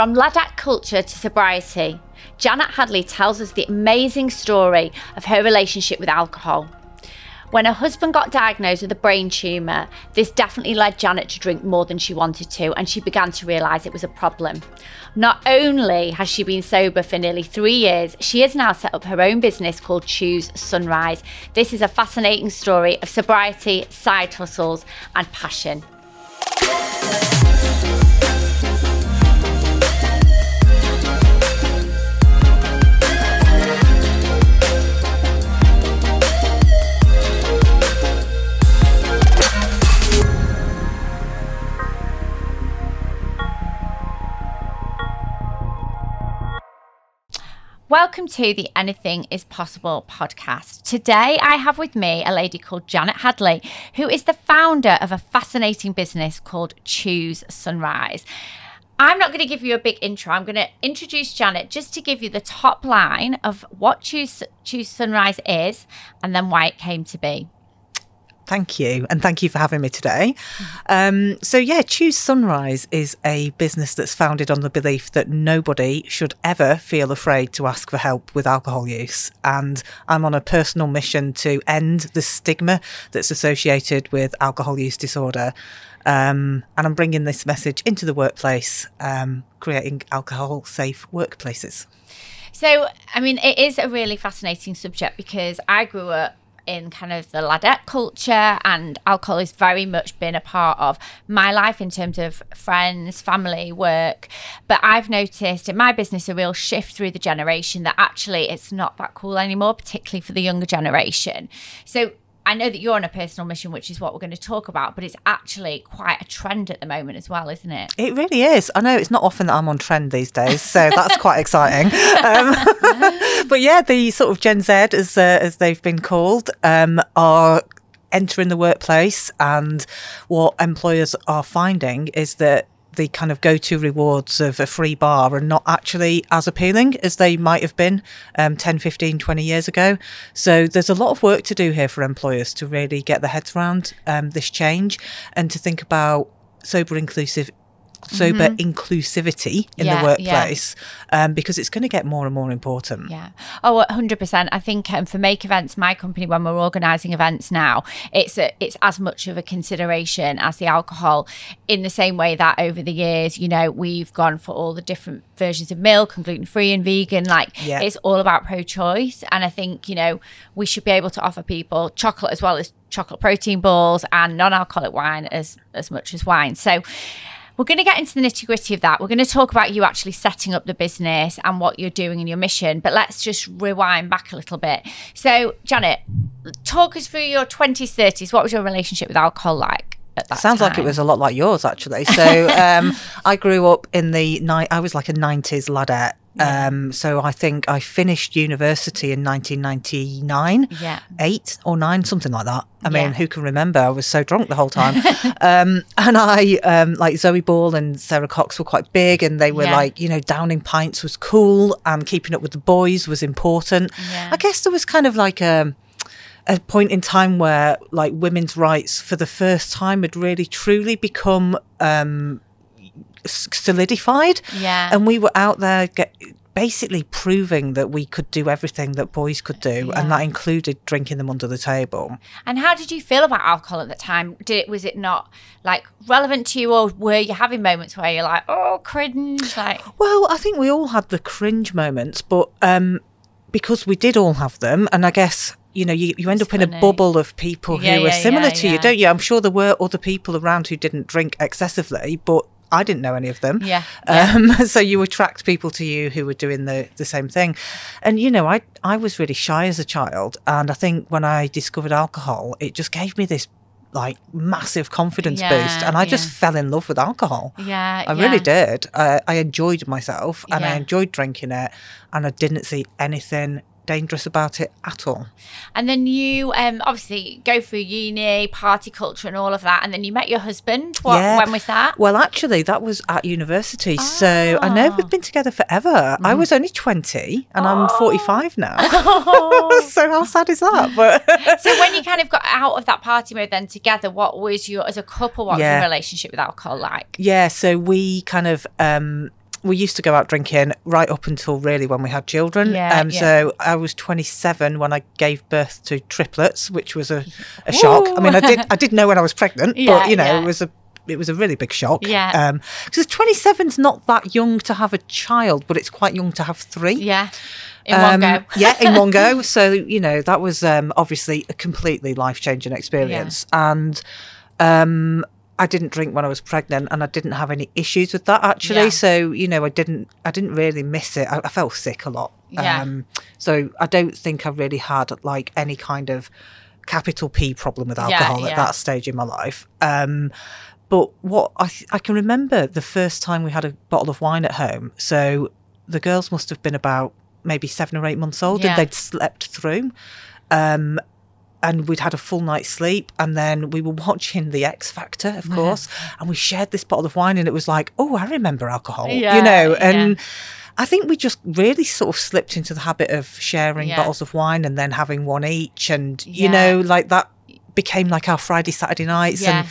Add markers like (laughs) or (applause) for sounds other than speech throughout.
From Ladette culture to sobriety, Janet Hadley tells us the amazing story of her relationship with alcohol. When her husband got diagnosed with a brain tumour, this definitely led Janet to drink more than she wanted to, and she began to realise it was a problem. Not only has she been sober for nearly three years, she has now set up her own business called Choose Sunrise. This is a fascinating story of sobriety, side hustles, and passion. Welcome to the Anything is Possible podcast. Today I have with me a lady called Janet Hadley, who is the founder of a fascinating business called Choose Sunrise. I'm not going to give you a big intro. I'm going to introduce Janet just to give you the top line of what Choose, Choose Sunrise is and then why it came to be. Thank you. And thank you for having me today. Um, so, yeah, Choose Sunrise is a business that's founded on the belief that nobody should ever feel afraid to ask for help with alcohol use. And I'm on a personal mission to end the stigma that's associated with alcohol use disorder. Um, and I'm bringing this message into the workplace, um, creating alcohol safe workplaces. So, I mean, it is a really fascinating subject because I grew up in kind of the ladette culture and alcohol has very much been a part of my life in terms of friends family work. But i've noticed in my business a real shift through the generation that actually it's not that cool anymore particularly for the younger generation. So I know that you're on a personal mission, which is what we're going to talk about, but it's actually quite a trend at the moment as well, isn't it? It really is. I know it's not often that I'm on trend these days, so that's quite (laughs) exciting. Um, (laughs) but yeah, the sort of Gen Z, as uh, as they've been called, um, are entering the workplace, and what employers are finding is that the kind of go-to rewards of a free bar are not actually as appealing as they might have been um, 10 15 20 years ago. So there's a lot of work to do here for employers to really get their heads around um, this change and to think about sober inclusive sober mm-hmm. inclusivity in yeah, the workplace yeah. um, because it's going to get more and more important. Yeah. Oh, 100%. I think um, for Make Events, my company, when we're organising events now, it's a, it's as much of a consideration as the alcohol in the same way that over the years, you know, we've gone for all the different versions of milk and gluten free and vegan. Like yeah. it's all about pro choice. And I think, you know, we should be able to offer people chocolate as well as chocolate protein balls and non-alcoholic wine as as much as wine. So we're going to get into the nitty gritty of that. We're going to talk about you actually setting up the business and what you're doing in your mission. But let's just rewind back a little bit. So, Janet, talk us through your 20s, 30s. What was your relationship with alcohol like? Sounds time. like it was a lot like yours, actually. So um, (laughs) I grew up in the night. I was like a '90s ladette, um, so I think I finished university in 1999, yeah, eight or nine, something like that. I mean, yeah. who can remember? I was so drunk the whole time. (laughs) um, and I, um, like Zoe Ball and Sara Cox were quite big and they were yeah. like, you know, downing pints was cool and keeping up with the boys was important. I guess there was kind of like a, a point in time where like women's rights for the first time had really truly become um, solidified. Yeah. And we were out there get, basically proving that we could do everything that boys could do yeah. and that included drinking them under the table. And how did you feel about alcohol at the time? Did it was it not like relevant to you or were you having moments where you're like oh cringe like? Well i think we all had the cringe moments but um because we did all have them and i guess you know, you, you end up in a bubble of people yeah, who are similar yeah, to you, don't you? I'm sure there were other people around who didn't drink excessively, but I didn't know any of them. Yeah. Um, yeah. (laughs) so you attract people to you who were doing the, the same thing. And, you know, I, I was really shy as a child. And I think when I discovered alcohol, it just gave me this like massive confidence yeah, boost and i just yeah. fell in love with alcohol yeah i yeah. really did I, I enjoyed myself and i enjoyed drinking it and i didn't see anything dangerous about it at all. And then you um, obviously go through uni, party culture, and all of that. And then you met your husband. What, yeah. When was that? Well, actually, that was at university. Oh. So I know we've been together forever. Mm. I was only 20 and oh. I'm 45 now. Oh. (laughs) (laughs) so how sad is that? But (laughs) so when you kind of got out of that party mode then together, what was your, as a couple, what yeah. was your relationship with alcohol like? Yeah. So we kind of, um, we used to go out drinking right up until really when we had children. Yeah, um, yeah. So I was 27 when I gave birth to triplets, which was a, a shock. I mean, I did I did know when I was pregnant, (laughs) Yeah, but you know, yeah. it was a it was a really big shock. Yeah. Um, because 27's not that young to have a child, but it's quite young to have three. Yeah. In one Um, go. (laughs) yeah, in one go. (laughs) So you know that was um, obviously a completely life changing experience, and um, I didn't drink when I was pregnant, and I didn't have any issues with that actually. Yeah. So you know, I didn't, I didn't really miss it. I, I felt sick a lot. Yeah. Um, so I don't think I really had like any kind of capital P problem with alcohol yeah. at that stage in my life. Um, but what I, I can remember the first time we had a bottle of wine at home. So the girls must have been about maybe seven or eight months old, Yeah. and they'd slept through. Um, and we'd had a full night's sleep, and then we were watching The X Factor, of course, and we shared this bottle of wine, and it was like, oh, I remember alcohol, Yeah, you know, yeah. and. I think we just really sort of slipped into the habit of sharing Yeah. bottles of wine and then having one each, and you know, like that became like our Friday, Saturday nights, Yeah. and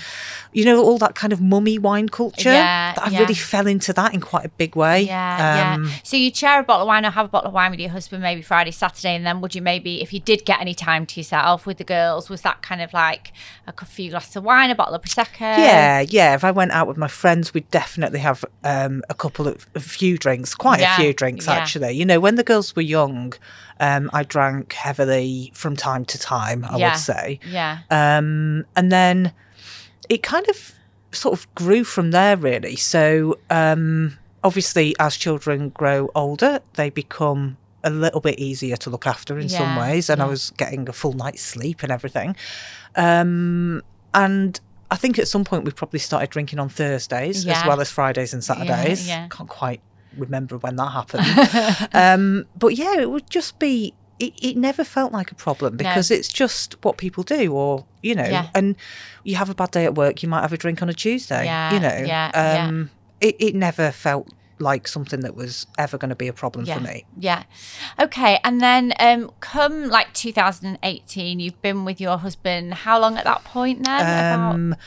you know, all that kind of mummy wine culture. Yeah, I yeah. really fell into that in quite a big way. Yeah, Um, yeah. So you'd share a bottle of wine or have a bottle of wine with your husband maybe Friday, Saturday, and then would you maybe, if you did get any time to yourself with the girls, was that kind of like a few glasses of wine, a bottle of prosecco? Yeah, yeah. If I went out with my friends, we'd definitely have um, a couple of a few drinks, quite Yeah, a few drinks actually. You know, when the girls were young, um, I drank heavily from time to time. I would say, yeah, um, and then it kind of sort of grew from there, really. So um, obviously, as children grow older, they become a little bit easier to look after in some ways, and I was getting a full night's sleep and everything. Um, and I think at some point we probably started drinking on Thursdays Yeah. as well as Fridays and Saturdays. yeah. Can't quite remember when that happened. (laughs) um, but yeah, it would just be. It, it never felt like a problem because it's just what people do, or you know, Yeah. and you have a bad day at work, you might have a drink on a Tuesday. Yeah, you know, yeah, yeah. um, It, it never felt like something that was ever going to be a problem yeah, for me. yeah. Okay, and then um, come like 2018, you've been with your husband. How long at that point then? Um, About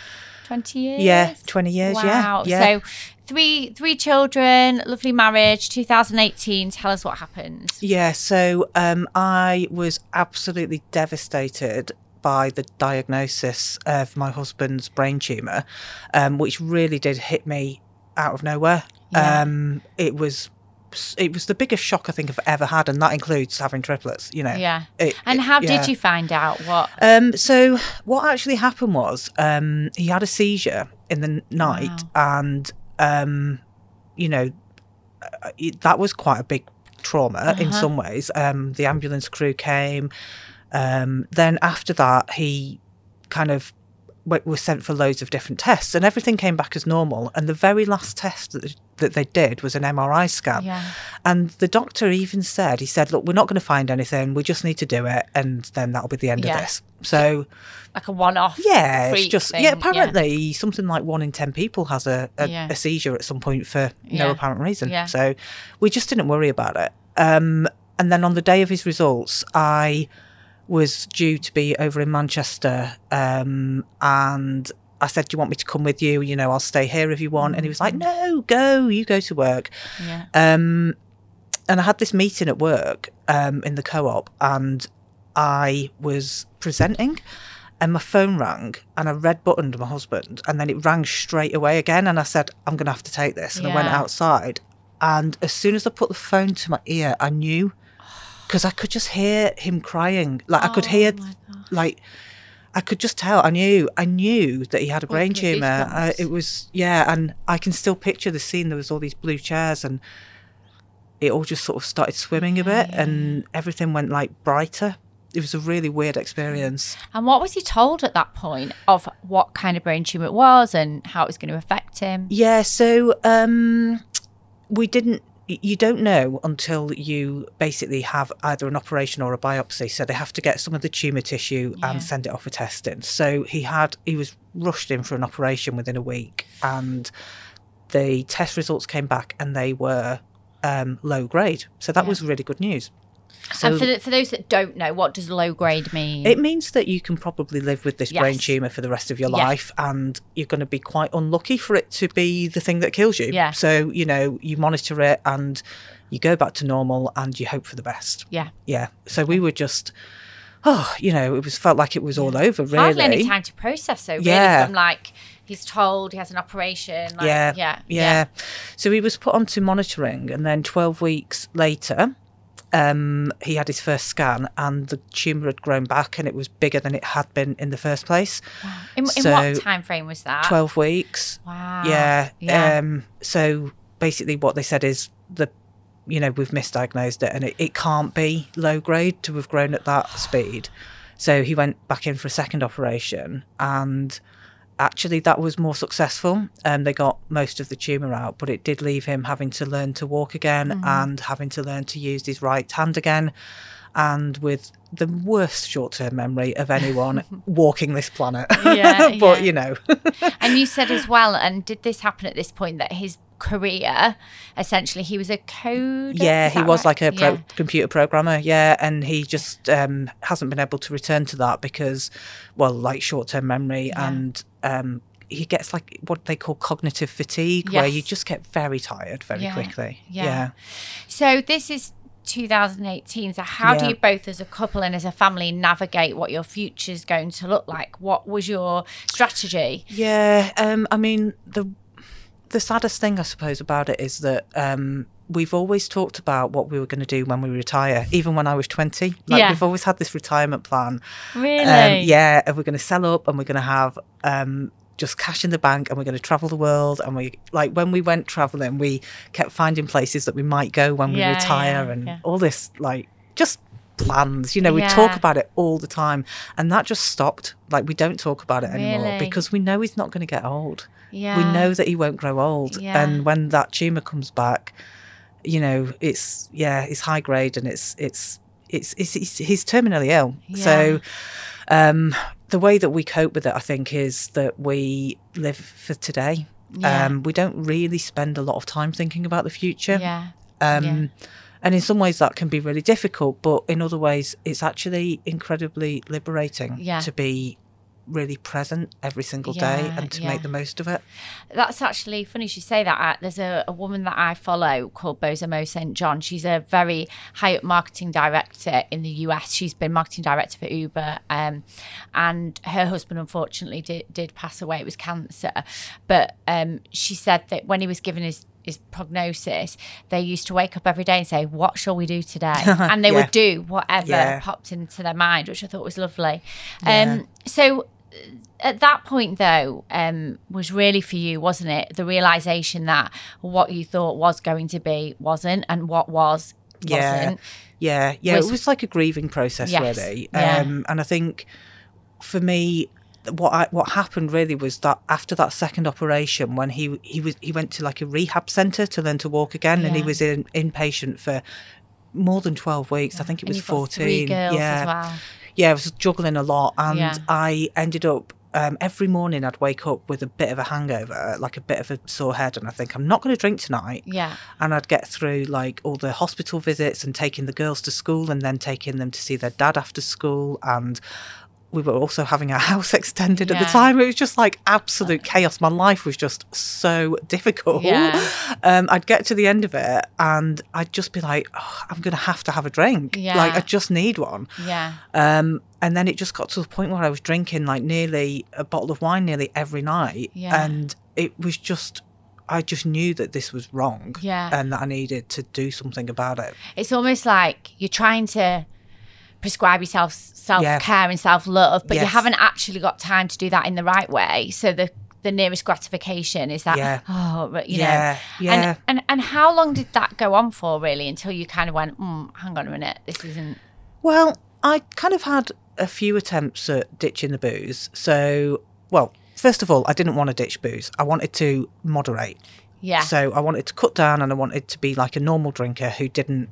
20 years. yeah, 20 years, yeah, Wow. yeah. So three three children, lovely marriage. 2018. Tell us what happened. Yeah, so um, I was absolutely devastated by the diagnosis of my husband's brain tumour, um, which really did hit me out of nowhere. Yeah. Um, it was it was the biggest shock I think I've ever had, and that includes having triplets. You know. Yeah. It- And it- how yeah. did you find out what? Um, so what actually happened was um, he had a seizure in the night, and um, you know uh, it, that was quite a big trauma in some ways. Um, the ambulance crew came. Um, then after that, he kind of was sent for loads of different tests, and everything came back as normal. And the very last test that that they did was an MRI scan. Yeah. And the doctor even said, he said, look, we're not going to find anything. We just need to do it. And then that'll be the end Yeah. of this. So, Like a one-off. yeah, it's just, thing. yeah, apparently something like one in 10 people has a, a, Yeah. a seizure at some point for no apparent reason. Yeah. So we just didn't worry about it. Um, and then on the day of his results, I was due to be over in Manchester. Um, and I said, Do you want me to come with you? You know, I'll stay here if you want. And he was like, No, go, you go to work. Yeah. Um, and I had this meeting at work um, in the co op, and I was presenting, and my phone rang, and I red buttoned my husband, and then it rang straight away again. And I said, I'm going to have to take this. And I went outside, and as soon as I put the phone to my ear, I knew because I could just hear him crying. Like I could hear, Oh God. like I could just tell. I knew, I knew that he had a Oh, brain I've tumor. Goosebumps. it was, yeah, and I can still picture the scene. There was all these blue chairs, and it all just sort of started swimming a bit, and everything went like brighter. It was a really weird experience. And what was he told at that point of what kind of brain tumor it was and how it was going to affect him? Yeah, so um, we didn't. You don't know until you basically have either an operation or a biopsy. So they have to get some of the tumor tissue Yeah. and send it off for testing. So he had he was rushed in for an operation within a week, and the test results came back and they were um, low grade. So that Yeah. was really good news. So and for, the, for those that don't know, what does low grade mean? it means that you can probably live with this brain tumour for the rest of your Yeah. life and you're going to be quite unlucky for it to be the thing that kills you. Yeah. So, you know, you monitor it and you go back to normal and you hope for the best. yeah. Yeah. So we were just, oh, you know, it was felt like it was all over, really. Hardly any time to process, so really, Yeah. from like he's told he has an operation. Like, yeah, yeah, yeah, So he was put onto monitoring, and then 12 weeks later, um, he had his first scan, and the tumour had grown back, and it was bigger than it had been in the first place. In, in So, what time frame was that? 12 weeks. Wow. Yeah. Yeah. Um, so basically, what they said is the, you know, we've misdiagnosed it, and it, it can't be low grade to have grown at that speed. So he went back in for a second operation, and actually that was more successful. And they got most of the tumour out, but it did leave him having to learn to walk again Mm-hmm. and having to learn to use his right hand again. And with the worst short term memory of anyone (laughs) walking this planet. Yeah, (laughs) but, yeah. you know. (laughs) And you said as well, and did this happen at this point that his career, essentially, he was a code Yeah, he was right? like a pro- Yeah. computer programmer. Yeah, and he just um, hasn't been able to return to that because, well, like short term memory Yeah. and. Um, he gets like what they call cognitive fatigue, where you just get very tired very Yeah, quickly. yeah. Yeah. So this is 2018. So how do you both, as a couple and as a family, navigate what your future's going to look like? What was your strategy? Yeah, um, I mean the the saddest thing I suppose about it is that um, we've always talked about what we were going to do when we retire, even when I was twenty. Like Yeah. we've always had this retirement plan. Really? Um, yeah, and we're going to sell up, and we're going to have um, just cash in the bank, and we're going to travel the world. And we like when we went traveling, we kept finding places that we might go when Yeah, we retire, yeah, and yeah. all this like just plans. You know, we talk about it all the time, and that just stopped. Like we don't talk about it anymore Really? because we know he's not going to get old. Yeah. We know that he won't grow old, Yeah. and when that tumor comes back, you know, it's yeah, it's high grade, and it's it's it's, it's, it's he's terminally ill. So um, the way that we cope with it, I think, is that we live for today. Yeah. Um, we don't really spend a lot of time thinking about the future. Yeah. Um, yeah. And in some ways, that can be really difficult, but in other ways, it's actually incredibly liberating Yeah. to be really present every single day and to yeah. make the most of it. That's actually funny you say that. Uh, There's a, a woman that I follow called Bozoma St. John. She's a very high up marketing director in the US. She's been marketing director for Uber. Um, and her husband, unfortunately, did, did pass away. It was cancer. But um, she said that when he was given his his prognosis, they used to wake up every day and say, What shall we do today? (laughs) And they Yeah. would do whatever Yeah. popped into their mind, which I thought was lovely. Yeah. Um, so at that point though um was really for you wasn't it the realization that what you thought was going to be wasn't and what was Yeah. wasn't Yeah, yeah, Was- it was like a grieving process, Yes, really. yeah. Um, and I think for me, what I, what happened really was that after that second operation, when he he was he went to like a rehab center to learn to walk again, and he was in inpatient for more than twelve weeks. I think it was fourteen. yeah, as well yeah, I was juggling a lot, and Yeah. I ended up. Um, every morning I'd wake up with a bit of a hangover, like a bit of a sore head, and I think I'm not going to drink tonight yeah and I'd get through like all the hospital visits and taking the girls to school and then taking them to see their dad after school and we were also having our (laughs) house extended at the time. It was just like absolute chaos. My life was just so (laughs) difficult. Yeah. Um, I'd get to the end of it and I'd just be like, oh, I'm going to have to have a drink. Yeah. Like, I just need one. yeah Um, and then it just got to the point where I was drinking like nearly a bottle of wine nearly every night. Yeah. And it was just, I just knew that this was wrong. Yeah. And that I needed to do something about it. it's almost like you're trying to prescribe yourself self-care and self-love but you haven't actually got time to do that in the right way so the the nearest gratification is that Yeah. oh but, you Yeah, know yeah. and, and and how long did that go on for really until you kind of went mm, hang on a minute this isn't Well, I kind of had a few attempts at ditching the booze. So, well, first of all, I didn't want to ditch booze. I wanted to moderate. yeah So I wanted to cut down and I wanted to be like a normal drinker who didn't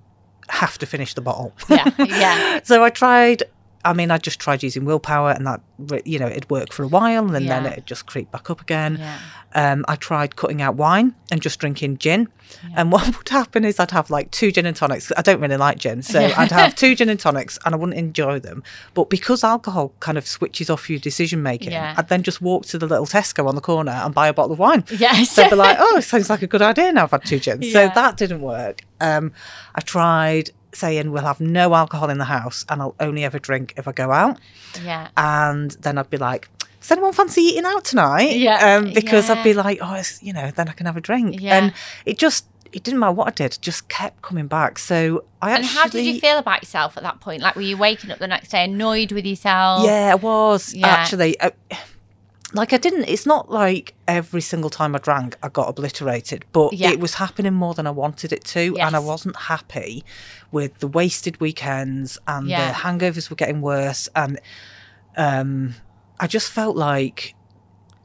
have to finish the bottle. yeah yeah (laughs) so I tried I mean, I just tried using willpower, and that you know it'd work for a while, and then it'd just creep back up again. Yeah. Um, I tried cutting out wine and just drinking gin, and what (laughs) would happen is I'd have like two gin and tonics. I don't really like gin, so I'd have (laughs) two gin and tonics, and I wouldn't enjoy them. But because alcohol kind of switches off your decision making, Yeah. I'd then just walk to the little Tesco on the corner and buy a bottle of wine. Yes. So I'd be like, (laughs) oh, it sounds like a good idea now I've had two gins. So that didn't work. Um, I tried saying we'll have no alcohol in the house and I'll only ever drink if I go out. yeah. And then I'd be like, does anyone fancy eating out tonight? Yeah, Um, because I'd be like, oh, you know, then I can have a drink. Yeah. And it just, it didn't matter what I did, just kept coming back. So I And actually. how did you feel about yourself at that point? Like, were you waking up the next day annoyed with yourself? Yeah, I was Yeah. actually. Uh, like I didn't. It's not like every single time I drank, I got obliterated, but Yeah. it was happening more than I wanted it to, and I wasn't happy with the wasted weekends and Yeah. the hangovers were getting worse, and um, I just felt like.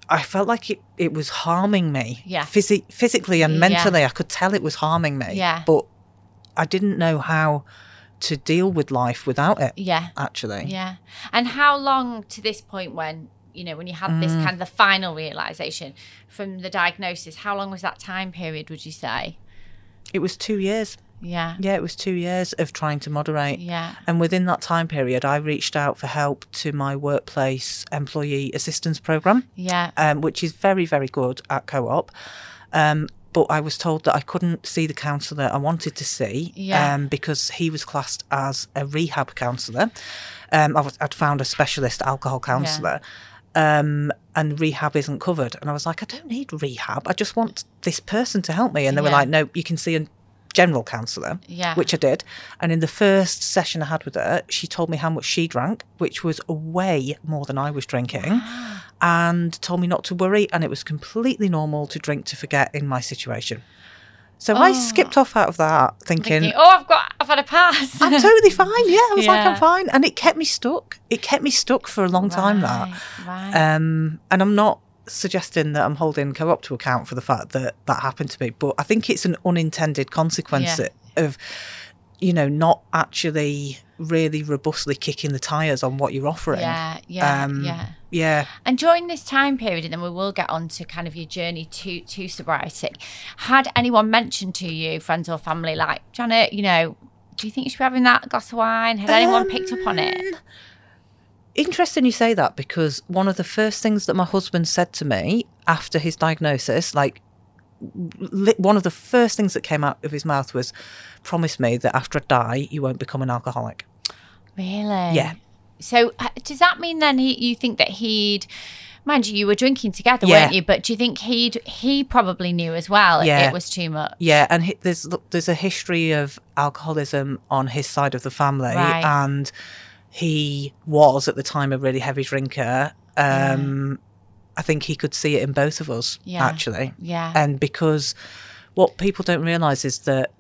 I felt like it, it was harming me, Yeah. Physi- physically and Yeah. mentally. I could tell it was harming me, Yeah. But I didn't know how to deal with life without it. Yeah. Actually, Yeah. And how long to this point when, you know, when you had Mm. this kind of the final realization from the diagnosis, how long was that time period, would you say? it was two years. Yeah. Yeah, it was two years of trying to moderate. Yeah. And within that time period, I reached out for help to my workplace employee assistance program, Yeah. um, which is very, very good at co op. Um, but I was told that I couldn't see the counsellor I wanted to see Yeah. um, because he was classed as a rehab counsellor. Um, I I'd found a specialist alcohol counsellor. Um, and rehab isn't covered. And I was like, I don't need rehab. I just want this person to help me. And they were like, no, you can see a general counsellor Yeah. which I did. And in the first session I had with her, she told me how much she drank, which was way more than I was drinking, (gasps) and told me not to worry. And it was completely normal to drink to forget in my situation. So I skipped off out of that thinking, Thinking, oh, I've got, I've had a pass. I'm totally (laughs) fine. Yeah, I was like, I'm fine. And it kept me stuck. It kept me stuck for a long time, that. Right. Um, and I'm not suggesting that I'm holding co-op to account for the fact that that happened to me, but I think it's an unintended consequence Yeah. of, you know, not actually really robustly kicking the tires on what you're offering. Yeah, yeah, Um, yeah. Yeah. And during this time period, and then we will get on to kind of your journey to to sobriety. Had anyone mentioned to you, friends or family, like Janet, you know, do you think you should be having that glass of wine? Had anyone picked up on it? Um, Interesting you say that because one of the first things that my husband said to me after his diagnosis, like one of the first things that came out of his mouth was, "Promise me that after I die, you won't become an alcoholic." Really? Yeah. So uh, does that mean then he, you think that he'd? Mind you, you were drinking together, Yeah. weren't you? But do you think he'd he probably knew as well Yeah. it was too much? Yeah, and hi- there's there's a history of alcoholism on his side of the family, Right. and he was at the time a really heavy drinker. Um, I think he could see it in both of us, Yeah. actually. Yeah. And because what people don't realise is that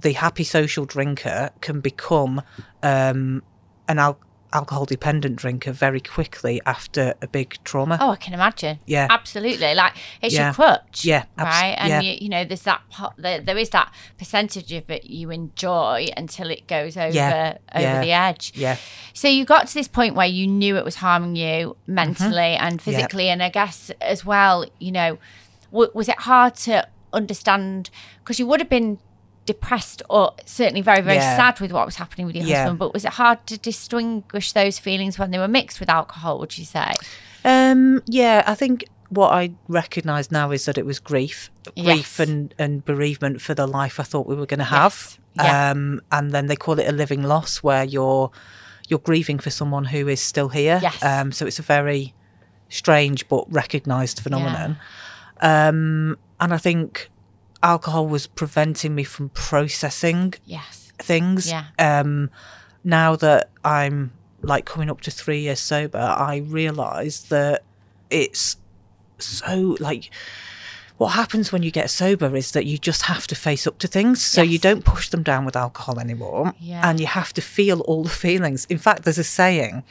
the happy social drinker can become um, an al- alcohol dependent drinker very quickly after a big trauma. Oh, I can imagine. Yeah. absolutely. Like it's Yeah. your crutch. Yeah, abs- right. And yeah. you, you know, there's that pot. There, there is that percentage of it you enjoy until it goes over Yeah. over the edge. Yeah. So you got to this point where you knew it was harming you mentally Mm-hmm. and physically, and I guess as well, you know, w- was it hard to understand because you would have been depressed or certainly very very Yeah. sad with what was happening with your Yeah. husband but was it hard to distinguish those feelings when they were mixed with alcohol would you say Um, yeah, I think what I recognise now is that it was grief, grief Yes. and, and bereavement for the life I thought we were going to have. Yes. Yeah. Um, and then they call it a living loss, where you're you're grieving for someone who is still here. Yes. Um, so it's a very strange but recognised phenomenon. Um, and I think alcohol was preventing me from processing yes things. Yeah. Um, now that I'm like coming up to three years sober, I realise that it's so like what happens when you get sober is that you just have to face up to things. So you don't push them down with alcohol anymore. Yeah. And you have to feel all the feelings. In fact, there's a saying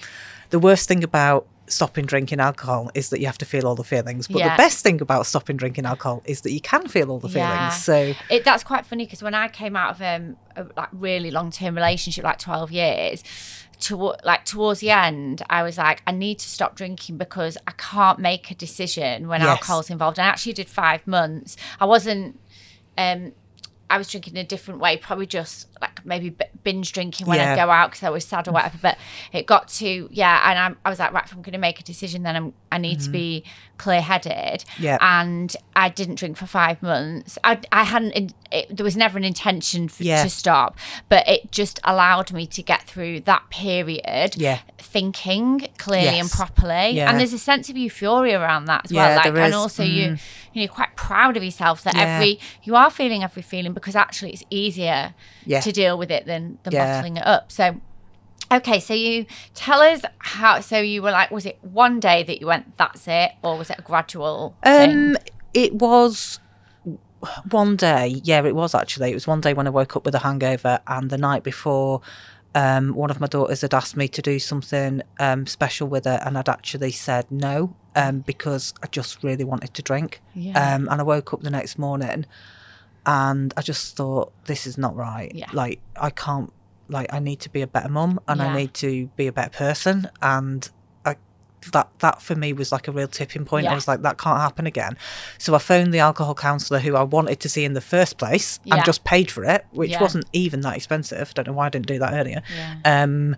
the worst thing about stopping drinking alcohol is that you have to feel all the feelings. But Yeah. the best thing about stopping drinking alcohol is that you can feel all the feelings. Yeah. So it that's quite funny because when I came out of um, a like really long term relationship, like twelve years, to like towards the end, I was like, I need to stop drinking because I can't make a decision when Yes. alcohol's involved. And I actually did five months. I wasn't. Um, I was drinking in a different way, probably just like maybe binge drinking when Yeah. I go out because I was sad or whatever. But it got to yeah, and I, I was like, right, if I'm going to make a decision, then I'm I need to mm-hmm. be clear headed. Yeah. And I didn't drink for five months. I I hadn't. It, there was never an intention for, Yeah. to stop, but it just allowed me to get through that period. Yeah. Thinking clearly and properly, Yeah. and there's a sense of euphoria around that as well. Like, and is. Mm. also you, you know, you're quite proud of yourself that every you are feeling every feeling because actually it's easier Yeah. to deal with it than than bottling it up. So. Okay, so you tell us how. So you were like, was it one day that you went, that's it, or was it a gradual? thing? Um, it was one day. Yeah, it was actually. It was one day when I woke up with a hangover, and the night before, um, one of my daughters had asked me to do something um, special with her, and I'd actually said no um, because I just really wanted to drink. Yeah. Um, and I woke up the next morning, and I just thought, this is not right. Yeah. Like I can't. Like I need to be a better mum, and Yeah. I need to be a better person, and. I, that that for me was like a real tipping point. I was like, that can't happen again. So I phoned the alcohol counsellor who I wanted to see in the first place Yeah. and just paid for it, which Yeah. wasn't even that expensive. I don't know why I didn't do that earlier. Yeah. Um,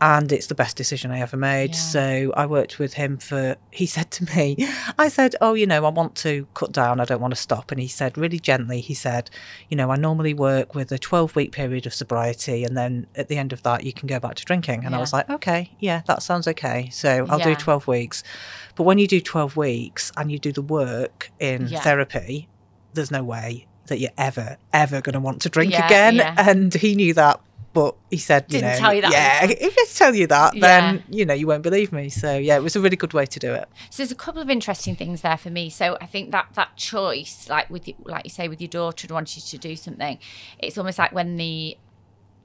and it's the best decision I ever made. Yeah. So I worked with him for. He said to me, (laughs) I said, "Oh, you know, I want to cut down. I don't want to stop." And he said, really gently, he said, "You know, I normally work with a twelve-week period of sobriety, and then at the end of that, you can go back to drinking." And I was like, "Okay, yeah, that sounds okay. So I'll do twelve weeks." But when you do twelve weeks and you do the work in Yeah. therapy, there's no way that you're ever, ever going to want to drink Yeah, again. yeah. And he knew that. But he said, you Didn't know, tell you that Yeah, (laughs) if I tell you that, Yeah. then you know you won't believe me. So yeah, it was a really good way to do it. So there's a couple of interesting things there for me. So I think that that choice, like with you, like you say, with your daughter and wanting you to do something, it's almost like when the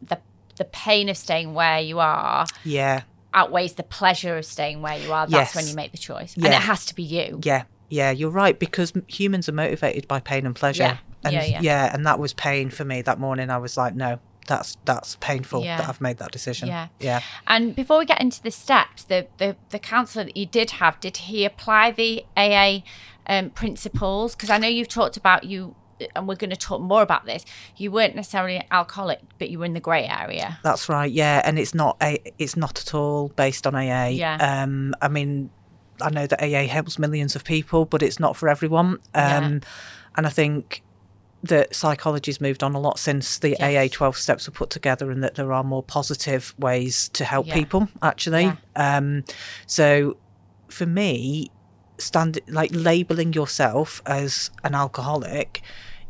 the the pain of staying where you are Yeah, outweighs the pleasure of staying where you are. That's Yes. when you make the choice, and it has to be you. yeah, yeah. You're right because humans are motivated by pain and pleasure. Yeah, And yeah, yeah. and that was pain for me that morning. I was like, no, that's that's painful Yeah. that I've made that decision. Yeah. yeah. And before we get into the steps, the the, the counsellor that you did have, did he apply the AA um, principles? Because I know you've talked about you, and we're going to talk more about this. You weren't necessarily alcoholic, but you were in the grey area. That's right. Yeah, and it's not a. It's not at all based on AA. Yeah. Um. I mean, I know that AA helps millions of people, but it's not for everyone. Yeah. Um. And I think that psychology's moved on a lot since the AA 12 steps were put together and that there are more positive ways to help Yeah. people actually Yeah. um so for me stand like labeling yourself as an alcoholic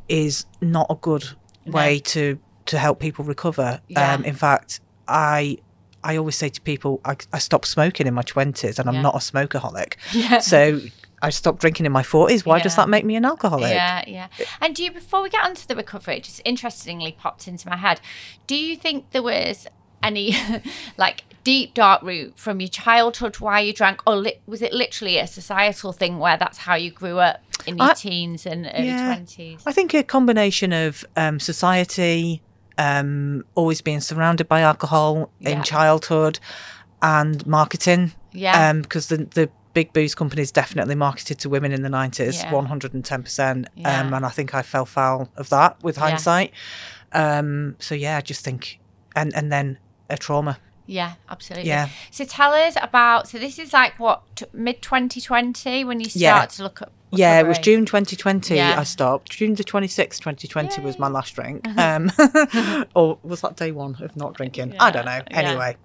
is not a good way to to help people recover Yeah. um in fact i I always say to people, I, I stopped smoking in my 20s and I'm Yeah. not a smokeaholic. (laughs) Yeah. So I stopped drinking in my 40s. Why does that make me an alcoholic? Yeah, yeah. And do you, before we get onto the recovery, it just interestingly popped into my head. Do you think there was any (laughs) like deep dark root from your childhood why you drank, or li- was it literally a societal thing where that's how you grew up in your I- teens and early Yeah. twenties? I think a combination of um, society, um, always being surrounded by alcohol Yeah. in childhood, and marketing. Yeah. Because the the big booze companies definitely marketed to women in the nineties, Yeah. one hundred and ten percent. Yeah. Um, and I think I fell foul of that with Yeah. hindsight. Um, so yeah, I just think, and and then a trauma. Yeah, absolutely. Yeah. So tell us about. So this is like what t- mid 2020 when you start Yeah. to look at. Yeah, it was? June 2020 Yeah. I stopped. June the 26th, 2020 was my last drink. (laughs) Um, (laughs) or was that day one of not drinking? I don't know. Yeah, yeah. Anyway.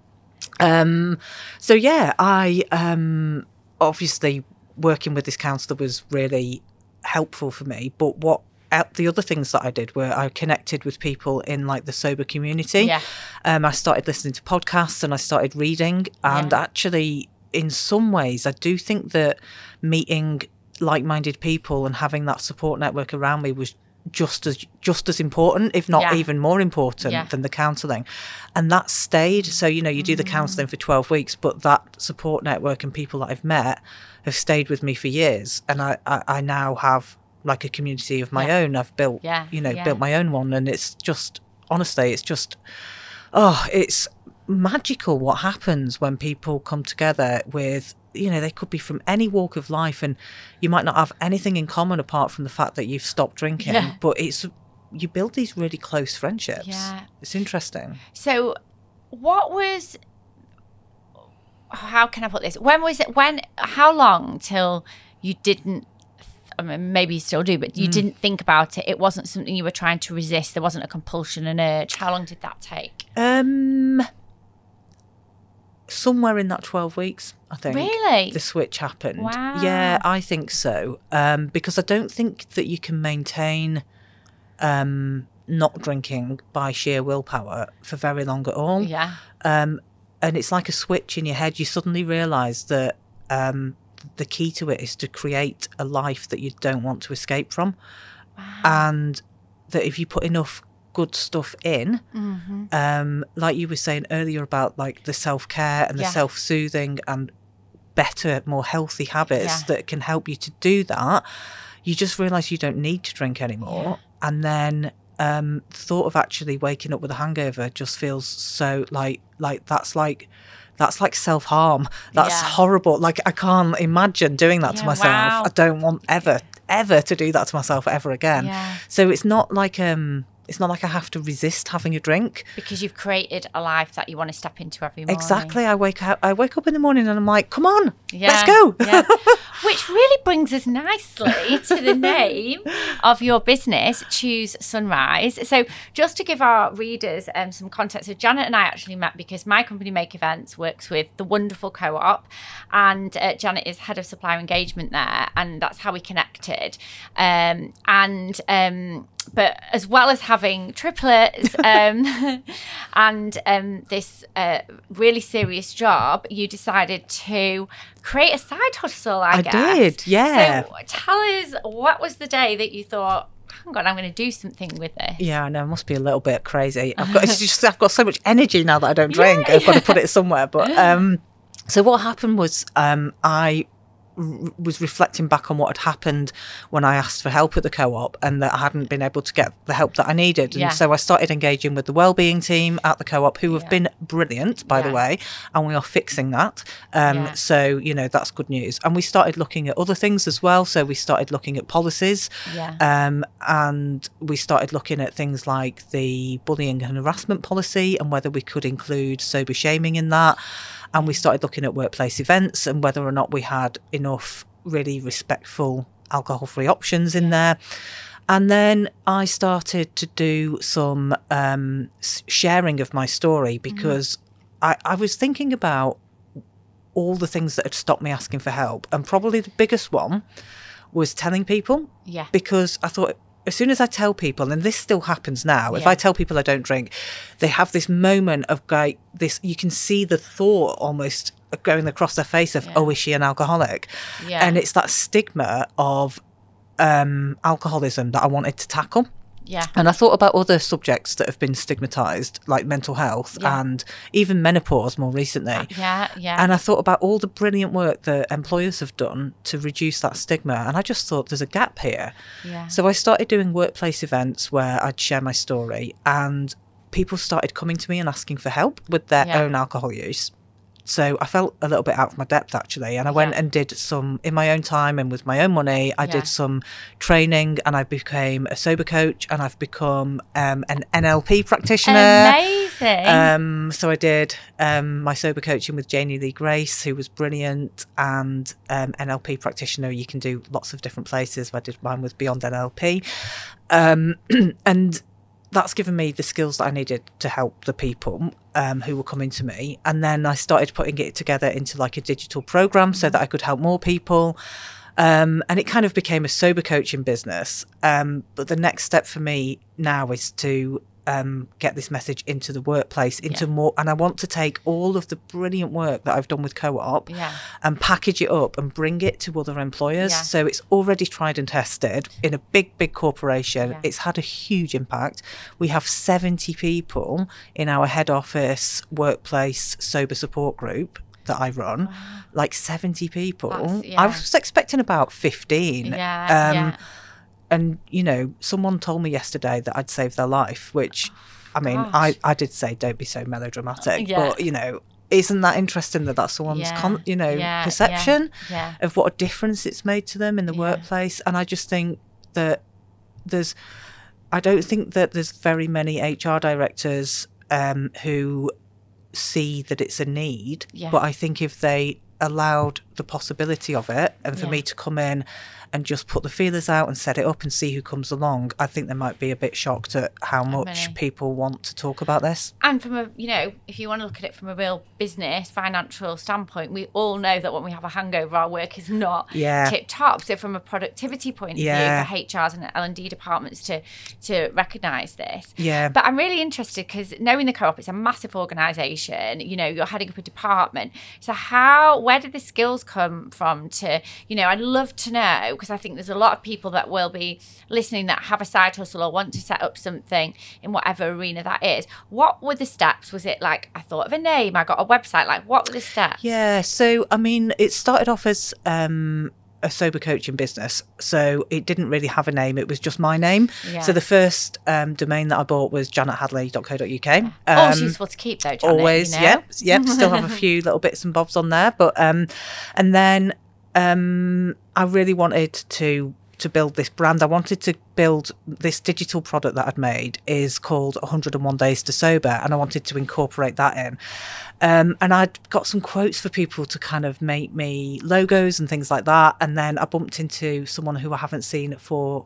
Um, so yeah, I um, obviously working with this counsellor was really helpful for me. But what uh, the other things that I did were I connected with people in like the sober community. Yeah. Um, I started listening to podcasts and I started reading. And Yeah. actually, in some ways, I do think that meeting like minded people and having that support network around me was just as just as important, if not Yeah. even more important Yeah. than the counselling. And that stayed. So, you know, you do the mm. counselling for 12 weeks, but that support network and people that I've met have stayed with me for years. And I, I, I now have like a community of my Yeah. own. I've built, Yeah, you know, built my own one. And it's just, honestly, it's just, oh, it's magical what happens when people come together with you know they could be from any walk of life and you might not have anything in common apart from the fact that you've stopped drinking Yeah. but it's you build these really close friendships Yeah. it's interesting So, what was? How can I put this? When was it? When? How long till you didn't? I mean, maybe you still do, but you didn't think about it. It wasn't something you were trying to resist. There wasn't a compulsion, an urge. How long did that take? um somewhere in that 12 weeks i think Really? the switch happened Wow. yeah i think so um because i don't think that you can maintain um not drinking by sheer willpower for very long at all Yeah. um, and it's like a switch in your head. You suddenly realise that um, the key to it is to create a life that you don't want to escape from, and that if you put enough good stuff in, Mm-hmm. um, like you were saying earlier about like the self care and the Yeah. self soothing and better, more healthy habits Yeah. that can help you to do that, you just realise you don't need to drink anymore, and then. Um, the thought of actually waking up with a hangover just feels so like like that's like that's like self harm. That's Yeah. horrible. Like I can't imagine doing that to myself. wow. I don't want ever ever to do that to myself ever again. Yeah. So it's not like um it's not like I have to resist having a drink. Because you've created a life that you want to step into every morning. Exactly. I wake up I wake up in the morning and I'm like, come on, Yeah, let's go. yeah. (laughs) Which really brings us nicely to the (laughs) name of your business, Choose Sunrise. So, just to give our readers um, some context, so Janet and I actually met because my company Make Events works with the wonderful co-op, and uh, Janet is head of supplier engagement there, and that's how we connected. Um, and um, but as well as having triplets (laughs) um, (laughs) and um, this uh, really serious job, you decided to create a side hustle. I, guess. I guess. did, yeah. So tell us, what was the day that you thought, "Hang on, I'm going to do something with this"? Yeah, I know. I must be a little bit crazy. I've got it's (laughs) just I've got so much energy now that I don't drink. I've got to put it somewhere. But um, so what happened was um, I was reflecting back on what had happened when I asked for help at the co-op and that I hadn't been able to get the help that I needed. And Yeah. so I started engaging with the wellbeing team at the co-op, who have Yeah. been brilliant, by the Yeah. way, and we are fixing that. Um, Yeah. So you know that's good news. And we started looking at other things as well. So we started looking at policies. Yeah. Um, and we started looking at things like the bullying and harassment policy and whether we could include sober shaming in that. And we started looking at workplace events and whether or not we had enough really respectful alcohol free options in there. And then I started to do some um, sharing of my story because I, I was thinking about all the things that had stopped me asking for help. And probably the biggest one was telling people Yeah. because I thought as soon as I tell people, and this still happens now, if I tell people I don't drink, they have this moment of like this. You can see the thought almost going across their face of, Yeah. "Oh, is she an alcoholic?" Yeah. And it's that stigma of um, alcoholism that I wanted to tackle. Yeah. And I thought about other subjects that have been stigmatized, like mental health Yeah. and even menopause more recently. Uh, yeah. Yeah. And I thought about all the brilliant work that employers have done to reduce that stigma. And I just thought there's a gap here. yeah. So I started doing workplace events where I'd share my story, and people started coming to me and asking for help with their Yeah. own alcohol use. So I felt a little bit out of my depth actually, and I went and did some in my own time and with my own money. I Yeah. did some training, and I became a sober coach, and I've become um, an NLP practitioner. Amazing. Um, so I did um, my sober coaching with Janey Lee Grace, who was brilliant, and um, NLP practitioner. You can do lots of different places. I did mine with Beyond NLP, um, (clears throat) and that's given me the skills that I needed to help the people um, who were coming to me. And then I started putting it together into like a digital program so that I could help more people. Um, and it kind of became a sober coaching business. Um, but the next step for me now is to um, get this message into the workplace, into more, and I want to take all of the brilliant work that I've done with Co-op Yeah. and package it up and bring it to other employers. Yeah. So it's already tried and tested in a big, big corporation. Yeah. It's had a huge impact. We have 70 people in our head office workplace sober support group that I run, like 70 people. I was expecting about 15. Yeah, Um, yeah. And, you know, someone told me yesterday that I'd saved their life, which, I mean, I, Gosh. I did say, don't be so melodramatic. Yeah. But, you know, isn't that interesting that that's someone's, Yeah, con- you know, yeah, perception of what a difference it's made to them in the workplace? And I just think that there's, I don't think that there's very many HR directors um, who see that it's a need. Yeah. But I think if they allowed the possibility of it and for me to come in and just put the feelers out and set it up and see who comes along, I think they might be a bit shocked at how much people want to talk about this. And from a, you know, if you want to look at it from a real business, financial standpoint, we all know that when we have a hangover, our work is not Yeah. tip top. So from a productivity point of Yeah. view, for HRs and L and D departments to to recognise this. Yeah. But I'm really interested because knowing the co-op, it's a massive organisation. You know, you're heading up a department. So how, where did the skills come from? To you know, I'd love to know because I think there's a lot of people that will be listening that have a side hustle or want to set up something in whatever arena that is. What were the steps? Was it like I thought of a name, I got a website? Like what were the steps? Yeah, so I mean, it started off as um, a sober coaching business, so it didn't really have a name. It was just my name. Yeah. So the first um, domain that I bought was janethadley.co.uk. Um, Always useful to keep though, Janet, always, you know? yep, yep. Still have a (laughs) few little bits and bobs on there, but um, and then um, I really wanted to to build this brand. I wanted to build this digital product that I'd made is called 101 Days to Sober, and I wanted to incorporate that in. Um, and I'd got some quotes for people to kind of make me logos and things like that. And then I bumped into someone who I haven't seen for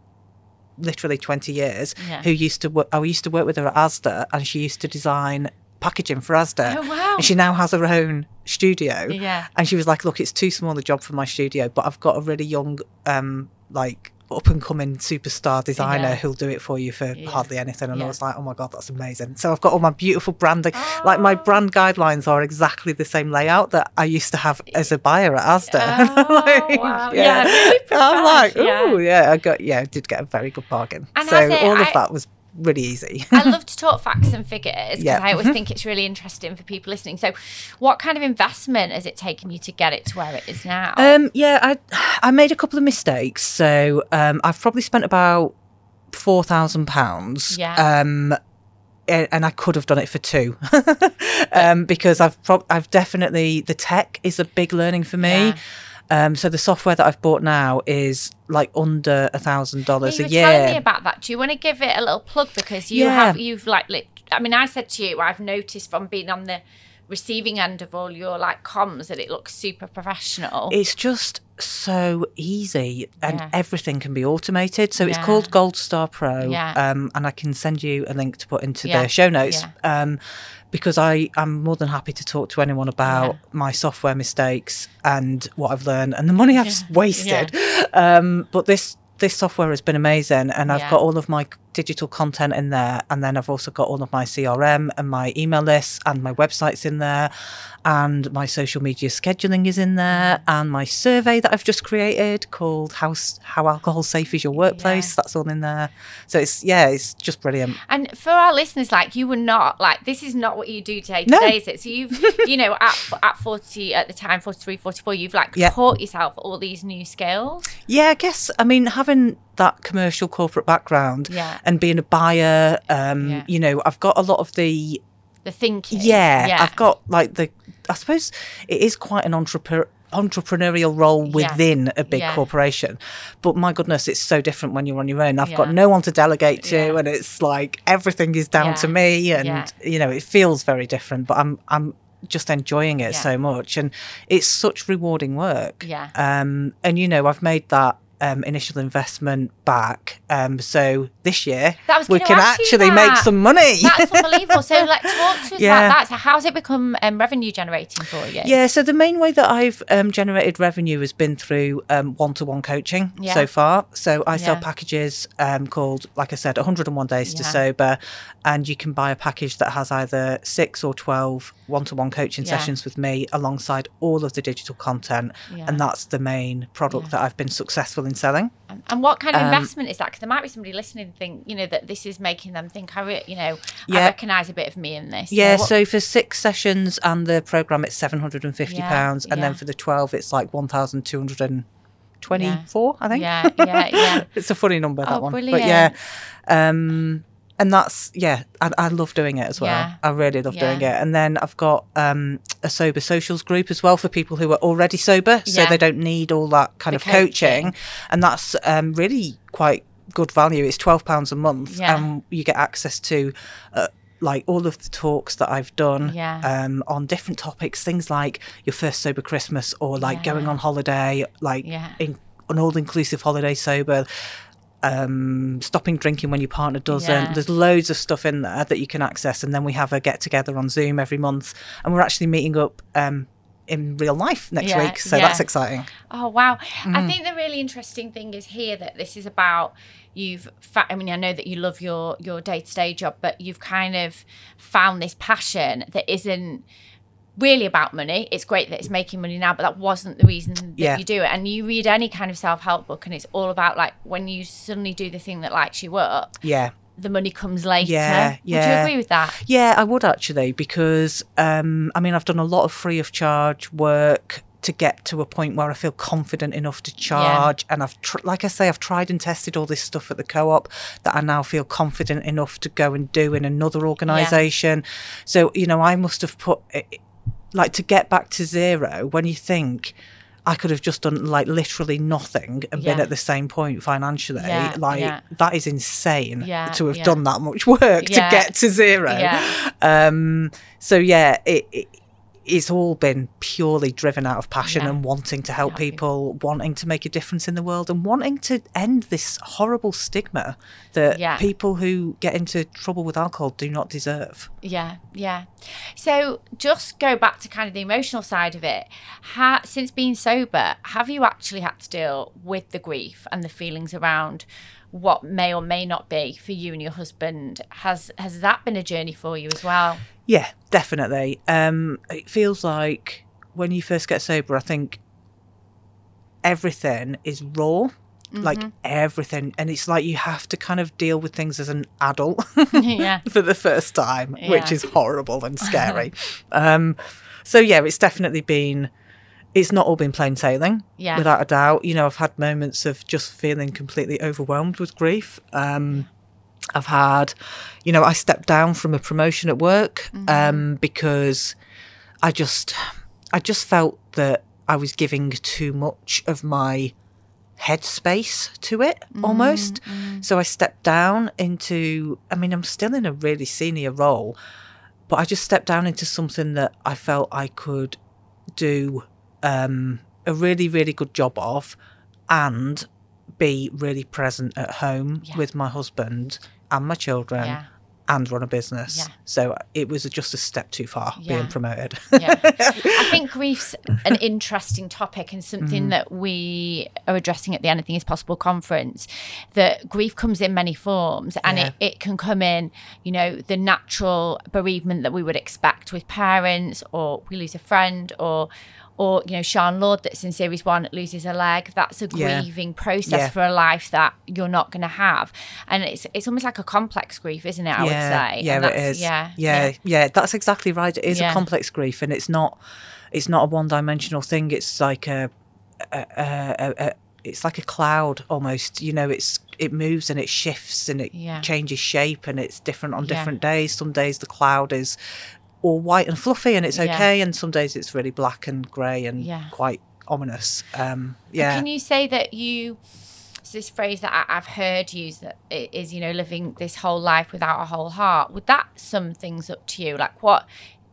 literally 20 years Yeah. who used to work I used to work with her at Asda and she used to design packaging for Asda Oh, wow. and she now has her own studio Yeah. and she was like look it's too small a job for my studio but I've got a really young um like up and coming superstar designer Yeah. who'll do it for you for Yeah. hardly anything and Yeah. I was like oh my god that's amazing so I've got all my beautiful branding like my brand guidelines are exactly the same layout that I used to have as a buyer at Asda I'm (laughs) Oh, (laughs) like, wow. Yeah, really I'm like oh yeah I got yeah I did get a very good bargain And so all of I- that was really easy I (laughs) love to talk facts and figures because Yeah. I always think it's really interesting for people listening. So, what kind of investment has it taken you to get it to where it is now? Um, yeah, I I made a couple of mistakes. So um, I've probably spent about four thousand pounds. Yeah. Um, and I could have done it for two, (laughs) um, because I've prob- I've definitely the tech is a big learning for me. Yeah. Um, so the software that I've bought now is like under a thousand Yeah, dollars you a were telling me about that. Do you want to give it a little plug because you Yeah. have you've like lit- I mean, I said to you, I've noticed from being on the receiving end of all your like comms that it looks super professional. It's just so easy and Yeah. everything can be automated. So it's called Gold Star Pro. Yeah. Um, and I can send you a link to put into Yeah. the show notes. Um, because I am more than happy to talk to anyone about Yeah. my software mistakes and what I've learned and the money I've Yeah. wasted. Um, but this this software has been amazing and I've got all of my digital content in there and then I've also got all of my CRM and my email lists and my websites in there and my social media scheduling is in there and my survey that I've just created called how how alcohol safe is your workplace Yeah. that's all in there so it's yeah it's just brilliant And for our listeners, like you were not like this is not what you do day to No. day, is it? So you've (laughs) you know at at forty at the time 43, 44, you've like Yeah. taught yourself all these new skills. yeah I guess I mean having that commercial corporate background Yeah. and being a buyer um Yeah. you know I've got a lot of the The thinking. yeah, I've got like the I suppose it is quite an entrepreneur entrepreneurial role Yeah. within a big Yeah. corporation but my goodness it's so different when you're on your own i've got no one to delegate to Yeah. and it's like everything is down Yeah. to me and Yeah. you know it feels very different but i'm i'm just enjoying it Yeah. so much and it's such rewarding work Yeah. um and you know i've made that um, initial investment back. Um, so this year we can actually make some money. That's unbelievable. So, (laughs) like, talk to us Yeah. about that. So, how's it become um, revenue generating for you? Yeah, so the main way that I've um, generated revenue has been through um, one-to-one coaching Yeah. so far. So I sell Yeah. packages um, called, like I said, 101 Days to Sober, and you can buy a package that has either six or 12 one-to-one coaching sessions with me alongside all of the digital content, and that's the main product that I've been successful in selling. And- And what kind of Um, investment is that? Because there might be somebody listening and think, you know, that this is making them think, I, re- you know, I Yeah. recognise a bit of me in this. Yeah, what- so for six sessions and the program, it's seven hundred and fifty pounds, and Yeah, then for the twelve, it's like one thousand two hundred and twenty-four. I think. yeah, yeah, yeah. (laughs) it's a funny number that Oh, one, but yeah, um, and that's yeah, I, I love doing it as well. Yeah. I really love doing it. And then I've got um, a sober socials group as well for people who are already sober, so Yeah. they don't need all that kind The of coaching, coaching. and that's um, really quite good value. It's twelve pounds a month, Yeah. and you get access to. Uh, like all of the talks that I've done Yeah. um, on different topics, things like your first sober Christmas or like going on holiday, like Yeah. in, an all inclusive holiday sober, um, stopping drinking when your partner doesn't. Yeah. There's loads of stuff in there that you can access. And then we have a get together on Zoom every month. And we're actually meeting up um, in real life next Yeah, week. So yeah. that's exciting. Oh wow! Mm-hmm. I think the really interesting thing is here that this is about you've. Fa- I mean, I know that you love your your day to day job, but you've kind of found this passion that isn't really about money. It's great that it's making money now, but that wasn't the reason that Yeah. you do it. And you read any kind of self help book, and it's all about like when you suddenly do the thing that lights you up, Yeah. the money comes later. Yeah, Would you agree with that? Yeah, I would actually, because um, I mean, I've done a lot of free of charge work to get to a point where I feel confident enough to charge. And I've, tr- like I say, I've tried and tested all this stuff at the co op that I now feel confident enough to go and do in another organisation. So, you know, I must have put, it- like, to get back to zero when you think, I could have just done like literally nothing and been at the same point financially. Yeah, like yeah. that is insane Yeah, to have yeah. done that much work Yeah. to get to zero. Yeah. Um, so yeah, it, it it's all been purely driven out of passion Yeah. and wanting to help Help people, wanting to make a difference in the world, and wanting to end this horrible stigma that Yeah. people who get into trouble with alcohol do not deserve. Yeah, yeah. So just go back to kind of the emotional side of it. Since being sober, have you actually had to deal with the grief and the feelings around what may or may not be for you and your husband? Has has that been a journey for you as well? Yeah, definitely. Um, it feels like when you first get sober, I think everything is raw. Like Mm-hmm. everything, and it's like you have to kind of deal with things as an adult (laughs) yeah. for the first time, which is horrible and (laughs) scary. um, so yeah, it's definitely been. It's not all been plain sailing, Yeah. without a doubt. You know, I've had moments of just feeling completely overwhelmed with grief. Um, I've had, you know, I stepped down from a promotion at work Mm-hmm. um, because I just, I just felt that I was giving too much of my headspace to it almost. So I stepped down into, I mean, I'm still in a really senior role, but I just stepped down into something that I felt I could do um, a really, really good job of and be really present at home Yeah. with my husband and my children Yeah. and run a business. Yeah. So it was just a step too far being promoted. yeah. (laughs) I think grief's an interesting topic and Mm. something that we are addressing at the Anything is Possible conference. That grief comes in many forms and it, it can come in, you know, the natural bereavement that we would expect with parents or we lose a friend or or you know Sean Lord that's in series one loses a leg that's a Yeah. grieving process Yeah. for a life that you're not going to have and it's it's almost like a complex grief isn't it I would say Yeah, it that's- yeah yeah, yeah, That's exactly right. It is Yeah. a complex grief, and it's not. It's not a one-dimensional thing. It's like a, a, a, a, it's like a cloud almost. You know, it's it moves and it shifts and it Yeah. changes shape and it's different on Yeah. different days. Some days the cloud is all white and fluffy and it's Yeah. okay, and some days it's really black and grey and Yeah. quite ominous. Um, yeah, Can you say that you? This phrase that I, I've heard used that is, you know, living this whole life without a whole heart. Would that sum things up to you? Like, what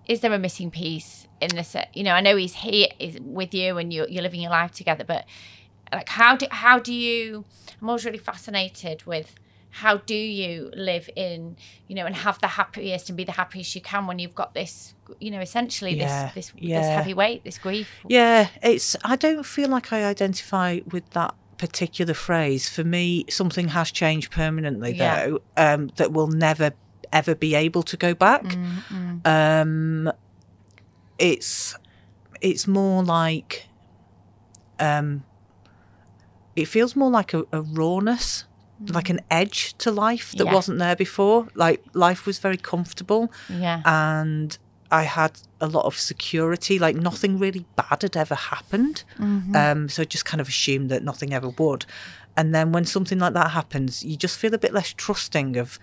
is there a missing piece in this? uh, You know, I know he's here, is with you, and you're, you're living your life together, but like how do how do you? I'm always really fascinated with how do you live in you know and have the happiest and be the happiest you can when you've got this you know essentially Yeah, this this, this heavy weight this grief Yeah, it's. I don't feel like I identify with that particular phrase. For me, something has changed permanently, Yeah. though, um, that will never ever be able to go back. Mm, Um, it's it's more like um, it feels more like a, a rawness. Like an edge to life that Yeah. wasn't there before. Like life was very comfortable yeah and I had a lot of security. Like nothing really bad had ever happened, Mm-hmm. um, so I just kind of assumed that nothing ever would. And then when something like that happens, you just feel a bit less trusting of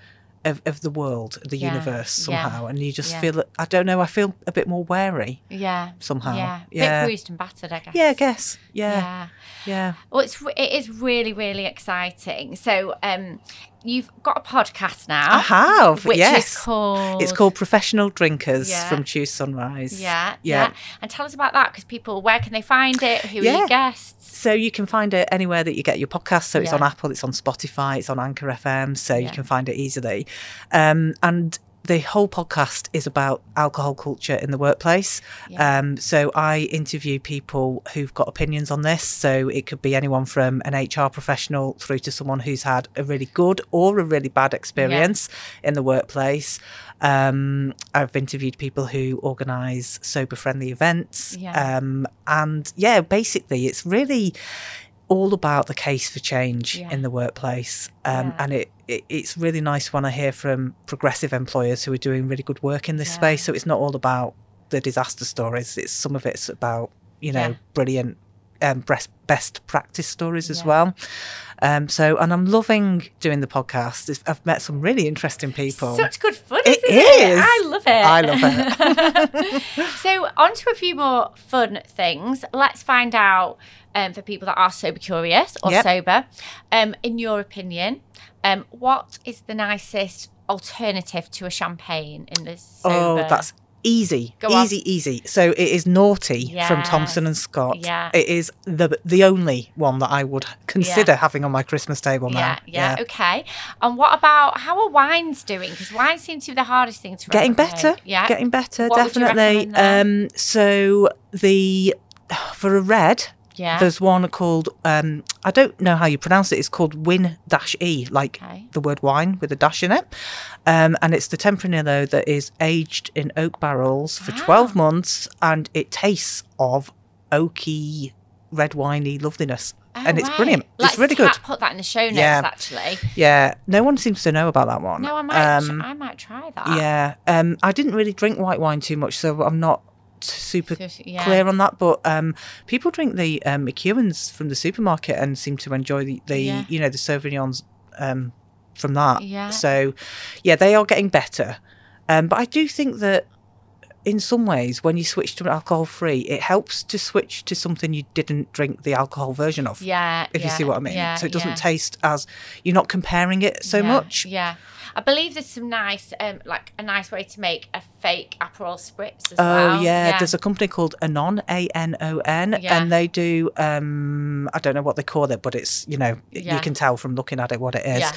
of, of the world, the Yeah, universe yeah, somehow, and you just yeah. feel I don't know. I feel a bit more wary yeah somehow. yeah yeah, bit bruised and battered i guess yeah. I guess. Yeah, yeah yeah. Well, it's it is really really exciting. So, um, you've got a podcast now. I have. Which yes, is called. it's called Professional Drinkers Yeah. from Choose Sunrise. Yeah, yeah, yeah. And tell us about that because people, where can they find it? Who are Yeah. your guests? So you can find it anywhere that you get your podcast. So it's on Apple, it's on Spotify, it's on Anchor FM. So you can find it easily. Um, and the whole podcast is about alcohol culture in the workplace. Yeah. Um, so I interview people who've got opinions on this. So it could be anyone from an HR professional through to someone who's had a really good or a really bad experience in the workplace. Um, I've interviewed people who organise sober friendly events. Yeah. Um, and yeah, basically, it's really all about the case for change Yeah. in the workplace. Um, Yeah. And it, it, it's really nice when I hear from progressive employers who are doing really good work in this Yeah. space. So it's not all about the disaster stories, it's some of it's about, you know, brilliant um, best, best practice stories as well. Um, so, and I'm loving doing the podcast. I've met some really interesting people. Such good fun, It isn't it? is. I love it. I love it. (laughs) so, on to a few more fun things. Let's find out um, for people that are sober curious or Yep. sober, um, in your opinion, um, what is the nicest alternative to a champagne in the sober? Oh, that's easy, Go on. easy, easy. So it is Noughty from Thomson and Scott. Yeah. it is the the only one that I would consider having on my Christmas table now. Yeah, yeah, okay. And what about how are wines doing? Because wine seems to be the hardest thing to Getting replicate. better, Yeah, getting better, What definitely. Um, so the for a red, yeah. there's one called um, I don't know how you pronounce it. It's called Win Dash E, like Okay. the word wine with a dash in it. Um, and it's the Tempranillo that is aged in oak barrels for Wow. 12 months, and it tastes of oaky, red winey loveliness. Oh, and it's right. brilliant. Let's it's really good. Put that in the show notes, Yeah. actually. Yeah, no one seems to know about that one. No, I might. Um, I might try that. yeah, um, I didn't really drink white wine too much, so I'm not super yeah. clear on that. But um, people drink the um, McGuigan's from the supermarket and seem to enjoy the, the Yeah. you know the Sauvignons um, from that. Yeah. So yeah, they are getting better. Um, but I do think that in some ways, when you switch to alcohol free, it helps to switch to something you didn't drink the alcohol version of. Yeah. If you see what I mean. Yeah, so it doesn't yeah, taste as you're not comparing it so yeah, much. Yeah. I believe there's some nice, um, like a nice way to make a fake Aperol spritz as Oh well. Oh yeah. there's a company called Anon, A N O N, Yeah. and they do. um I don't know what they call it, but it's you know Yeah. you can tell from looking at it what it is. Yeah.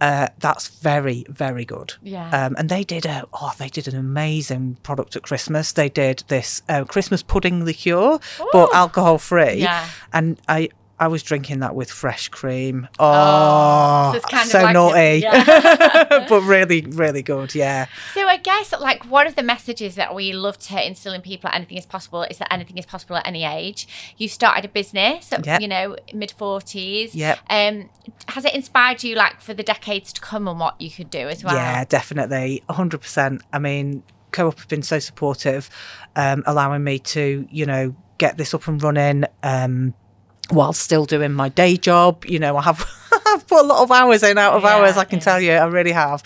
Uh, that's very very good. Yeah. Um, and they did a oh they did an amazing product at Christmas. They did this uh, Christmas pudding liqueur, but alcohol free. Yeah. And I. I was drinking that with fresh cream. Oh, Oh, so so like a- naughty, yeah. (laughs) but really, really good. Yeah, So I guess like one of the messages that we love to instill in people at anything is possible is that anything is possible at any age. You started a business at, Yep. you know, mid forties. Yeah. Um has it inspired you like for the decades to come and what you could do as well? Yeah, definitely. 100%. I mean, Co op have been so supportive, um, allowing me to, you know, get this up and running um, while still doing my day job. You know, I have. (laughs) I've put a lot of hours in out of Yeah, hours, I can yeah. tell you. I really have.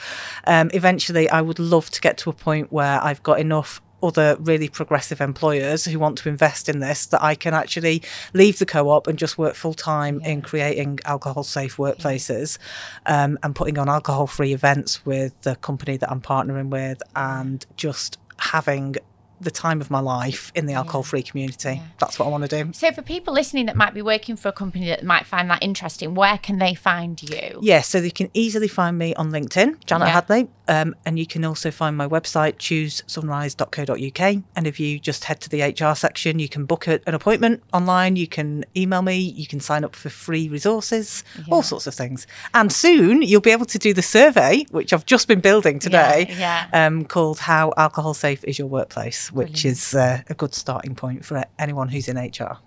Um, eventually, I would love to get to a point where I've got enough other really progressive employers who want to invest in this that I can actually leave the co-op and just work full time in creating alcohol safe workplaces um, and putting on alcohol free events with the company that I'm partnering with and just having the time of my life in the alcohol free community. That's what I want to do. So, for people listening that might be working for a company that might find that interesting, where can they find you? Yeah, so you can easily find me on LinkedIn, Janet Yeah. Hadley, um, and you can also find my website, choosesunrise.co.uk. And if you just head to the HR section, you can book a, an appointment online, you can email me, you can sign up for free resources, all sorts of things. And soon you'll be able to do the survey, which I've just been building today, yeah. Um, called How Alcohol Safe is Your Workplace, which is uh, a good starting point for anyone who's in HR.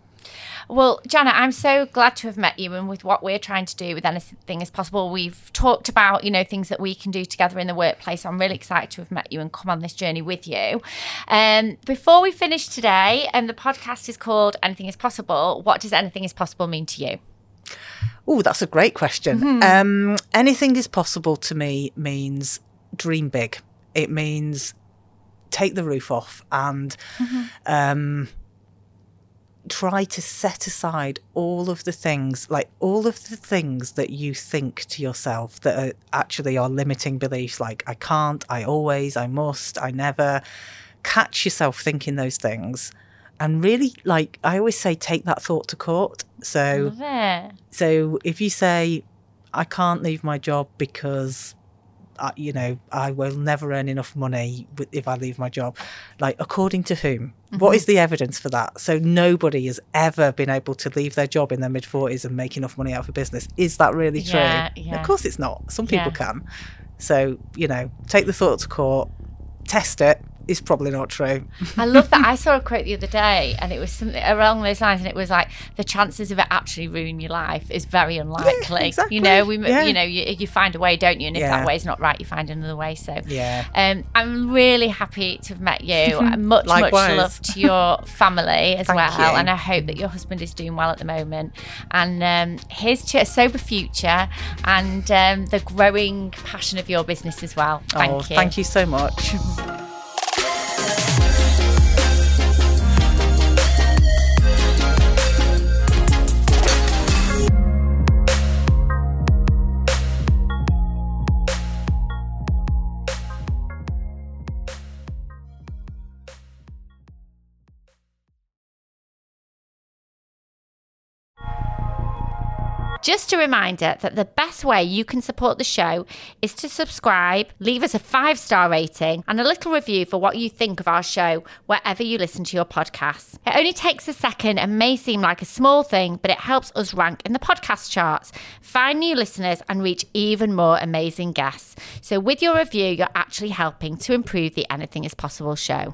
Well, Janet, I'm so glad to have met you. And with what we're trying to do with anything as possible, we've talked about, you know, things that we can do together in the workplace. I'm really excited to have met you and come on this journey with you. Um, before we finish today, and the podcast is called Anything is Possible, what does anything is possible mean to you? Oh, that's a great question. Um, anything is possible to me means dream big. It means take the roof off and um, try to set aside all of the things, like all of the things that you think to yourself that are actually are limiting beliefs, like I can't, I always, I must, I never. Catch yourself thinking those things. And really, like I always say, take that thought to court. So, so if you say, I can't leave my job because, I, you know, I will never earn enough money if I leave my job, like according to whom? What mm-hmm. is the evidence for that? So nobody has ever been able to leave their job in their mid 40s and make enough money out of a business. Is that really true? Yeah, yeah. Of course it's not. Some people Yeah. can. So, you know, take the thought to court, test it. It's probably not true. I love that. I saw a quote the other day, and it was something along those lines, and it was like the chances of it actually ruining your life is very unlikely. exactly. You know, we, Yeah. you know, you, you find a way, don't you? And if Yeah. that is not right, you find another way. So, Yeah. um, I'm really happy to have met you. (laughs) much, much love to your family as well, you. and I hope that your husband is doing well at the moment. And um, here's to a sober future and um, the growing passion of your business as well. Thank oh, you. thank you so much. (laughs) Just a reminder that the best way you can support the show is to subscribe, leave us a five star rating, and a little review for what you think of our show wherever you listen to your podcasts. It only takes a second and may seem like a small thing, but it helps us rank in the podcast charts, find new listeners, and reach even more amazing guests. So, with your review, you're actually helping to improve the Anything is Possible show.